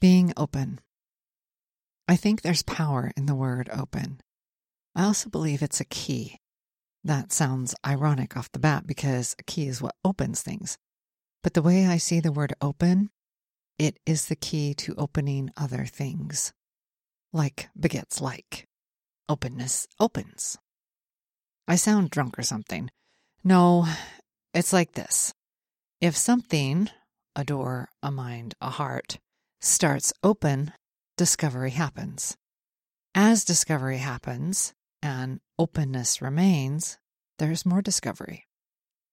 Being open. I think there's power in the word open. I also believe it's a key. That sounds ironic off the bat because a key is what opens things. But the way I see the word open, it is the key to opening other things. Like begets like. Openness opens. I sound drunk or something. No, it's like this. If something, a door, a mind, a heart, starts open, discovery happens. As discovery happens and openness remains, there's more discovery.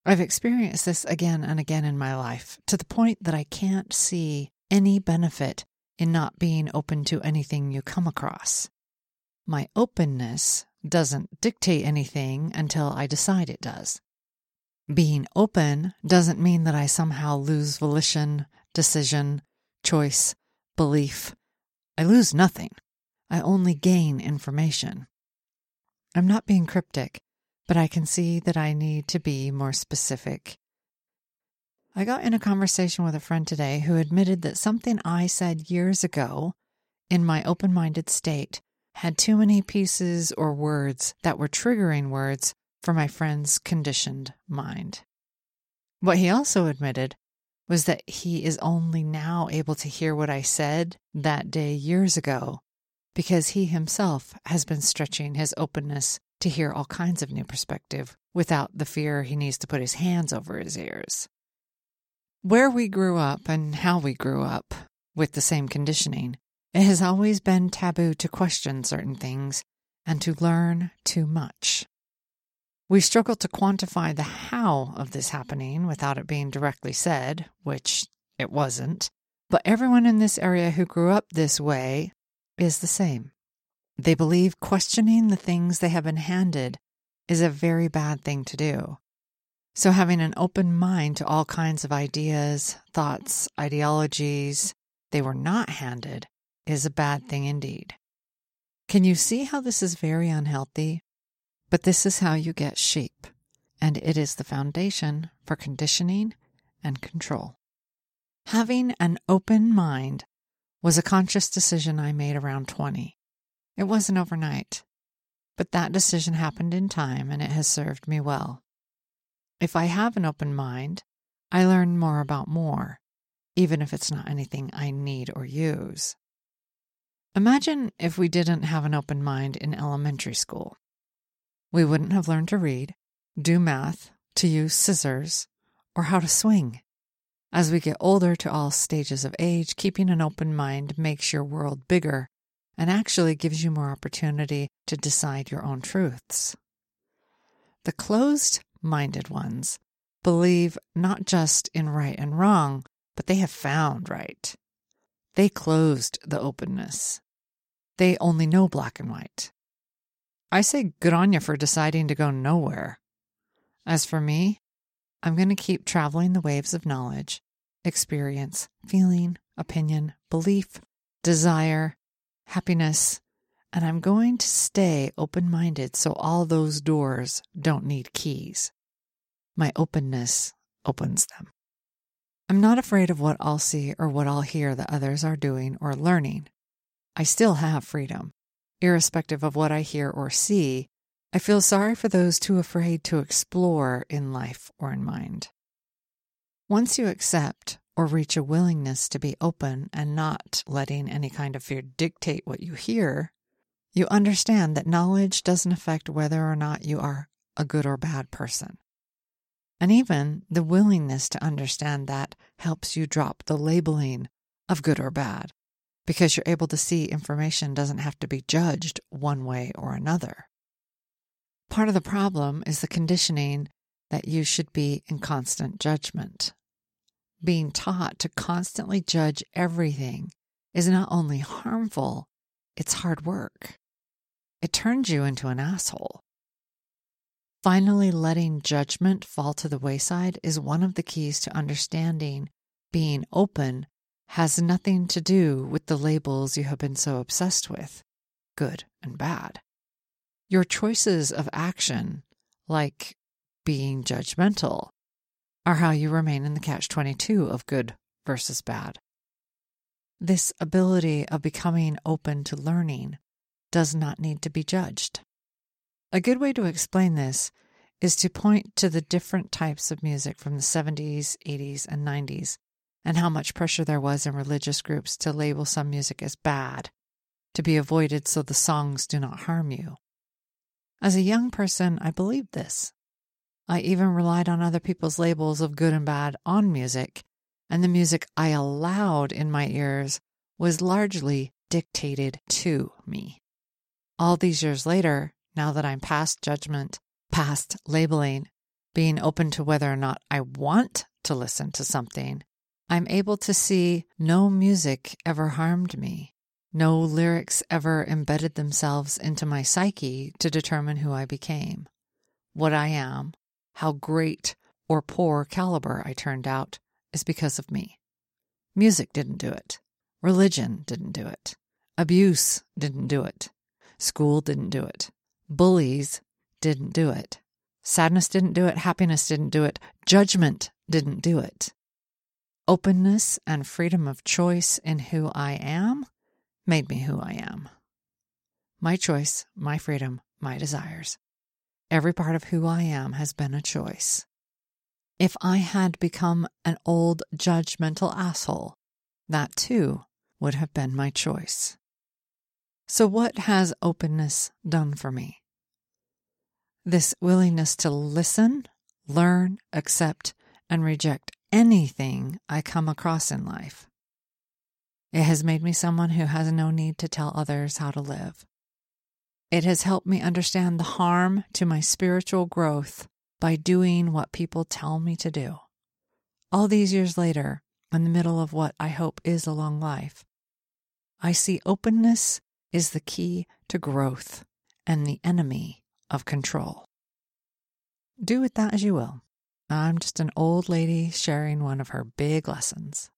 I've experienced this again and again in my life to the point that I can't see any benefit in not being open to anything you come across. My openness doesn't dictate anything until I decide it does. Being open doesn't mean that I somehow lose volition, decision, choice, belief. I lose nothing. I only gain information. I'm not being cryptic, but I can see that I need to be more specific. I got in a conversation with a friend today who admitted that something I said years ago in my open minded state had too many pieces or words that were triggering words for my friend's conditioned mind. What he also admitted was that he is only now able to hear what I said that day years ago because he himself has been stretching his openness to hear all kinds of new perspective without the fear he needs to put his hands over his ears. Where we grew up and how we grew up with the same conditioning, it has always been taboo to question certain things and to learn too much. We struggle to quantify the how of this happening without it being directly said, which it wasn't. But everyone in this area who grew up this way is the same. They believe questioning the things they have been handed is a very bad thing to do. So, having an open mind to all kinds of ideas, thoughts, ideologies they were not handed is a bad thing indeed. Can you see how this is very unhealthy? But this is how you get shape, and it is the foundation for conditioning and control. Having an open mind was a conscious decision I made around 20. It wasn't overnight, but that decision happened in time and it has served me well. If I have an open mind, I learn more about more, even if it's not anything I need or use. Imagine if we didn't have an open mind in elementary school. We wouldn't have learned to read, do math, to use scissors, or how to swing. As we get older to all stages of age, keeping an open mind makes your world bigger and actually gives you more opportunity to decide your own truths. The closed minded ones believe not just in right and wrong, but they have found right. They closed the openness. They only know black and white. I say good on you for deciding to go nowhere. As for me, I'm going to keep traveling the waves of knowledge, experience, feeling, opinion, belief, desire, happiness, and I'm going to stay open minded so all those doors don't need keys. My openness opens them. I'm not afraid of what I'll see or what I'll hear that others are doing or learning. I still have freedom. Irrespective of what I hear or see, I feel sorry for those too afraid to explore in life or in mind. Once you accept or reach a willingness to be open and not letting any kind of fear dictate what you hear, you understand that knowledge doesn't affect whether or not you are a good or bad person. And even the willingness to understand that helps you drop the labeling of good or bad because you're able to see information doesn't have to be judged one way or another. Part of the problem is the conditioning that you should be in constant judgment being taught to constantly judge everything is not only harmful, it's hard work. It turns you into an asshole. Finally, letting judgment fall to the wayside is one of the keys to understanding being open has nothing to do with the labels you have been so obsessed with, good and bad. Your choices of action, like being judgmental, are how you remain in the catch 22 of good versus bad. this ability of becoming open to learning does not need to be judged. A good way to explain this is to point to the different types of music from the 70s, 80s, and 90s, and how much pressure there was in religious groups to label some music as bad, to be avoided so the songs do not harm you. As a young person, I believed this. I even relied on other people's labels of good and bad on music, and the music I allowed in my ears was largely dictated to me. All these years later, now that I'm past judgment, past labeling, being open to whether or not I want to listen to something, I'm able to see no music ever harmed me. No lyrics ever embedded themselves into my psyche to determine who I became, what I am, how great or poor caliber I turned out is because of me. Music didn't do it. Religion didn't do it. Abuse didn't do it. School didn't do it. Bullies didn't do it. Sadness didn't do it. Happiness didn't do it. Judgment didn't do it. Openness and freedom of choice in who I am made me who I am. My choice, my freedom, my desires. Every part of who I am has been a choice. If I had become an old judgmental asshole, that too would have been my choice. So, what has openness done for me? This willingness to listen, learn, accept, and reject anything I come across in life. It has made me someone who has no need to tell others how to live. It has helped me understand the harm to my spiritual growth by doing what people tell me to do. All these years later, in the middle of what I hope is a long life, I see openness is the key to growth and the enemy of control. Do with that as you will. I'm just an old lady sharing one of her big lessons.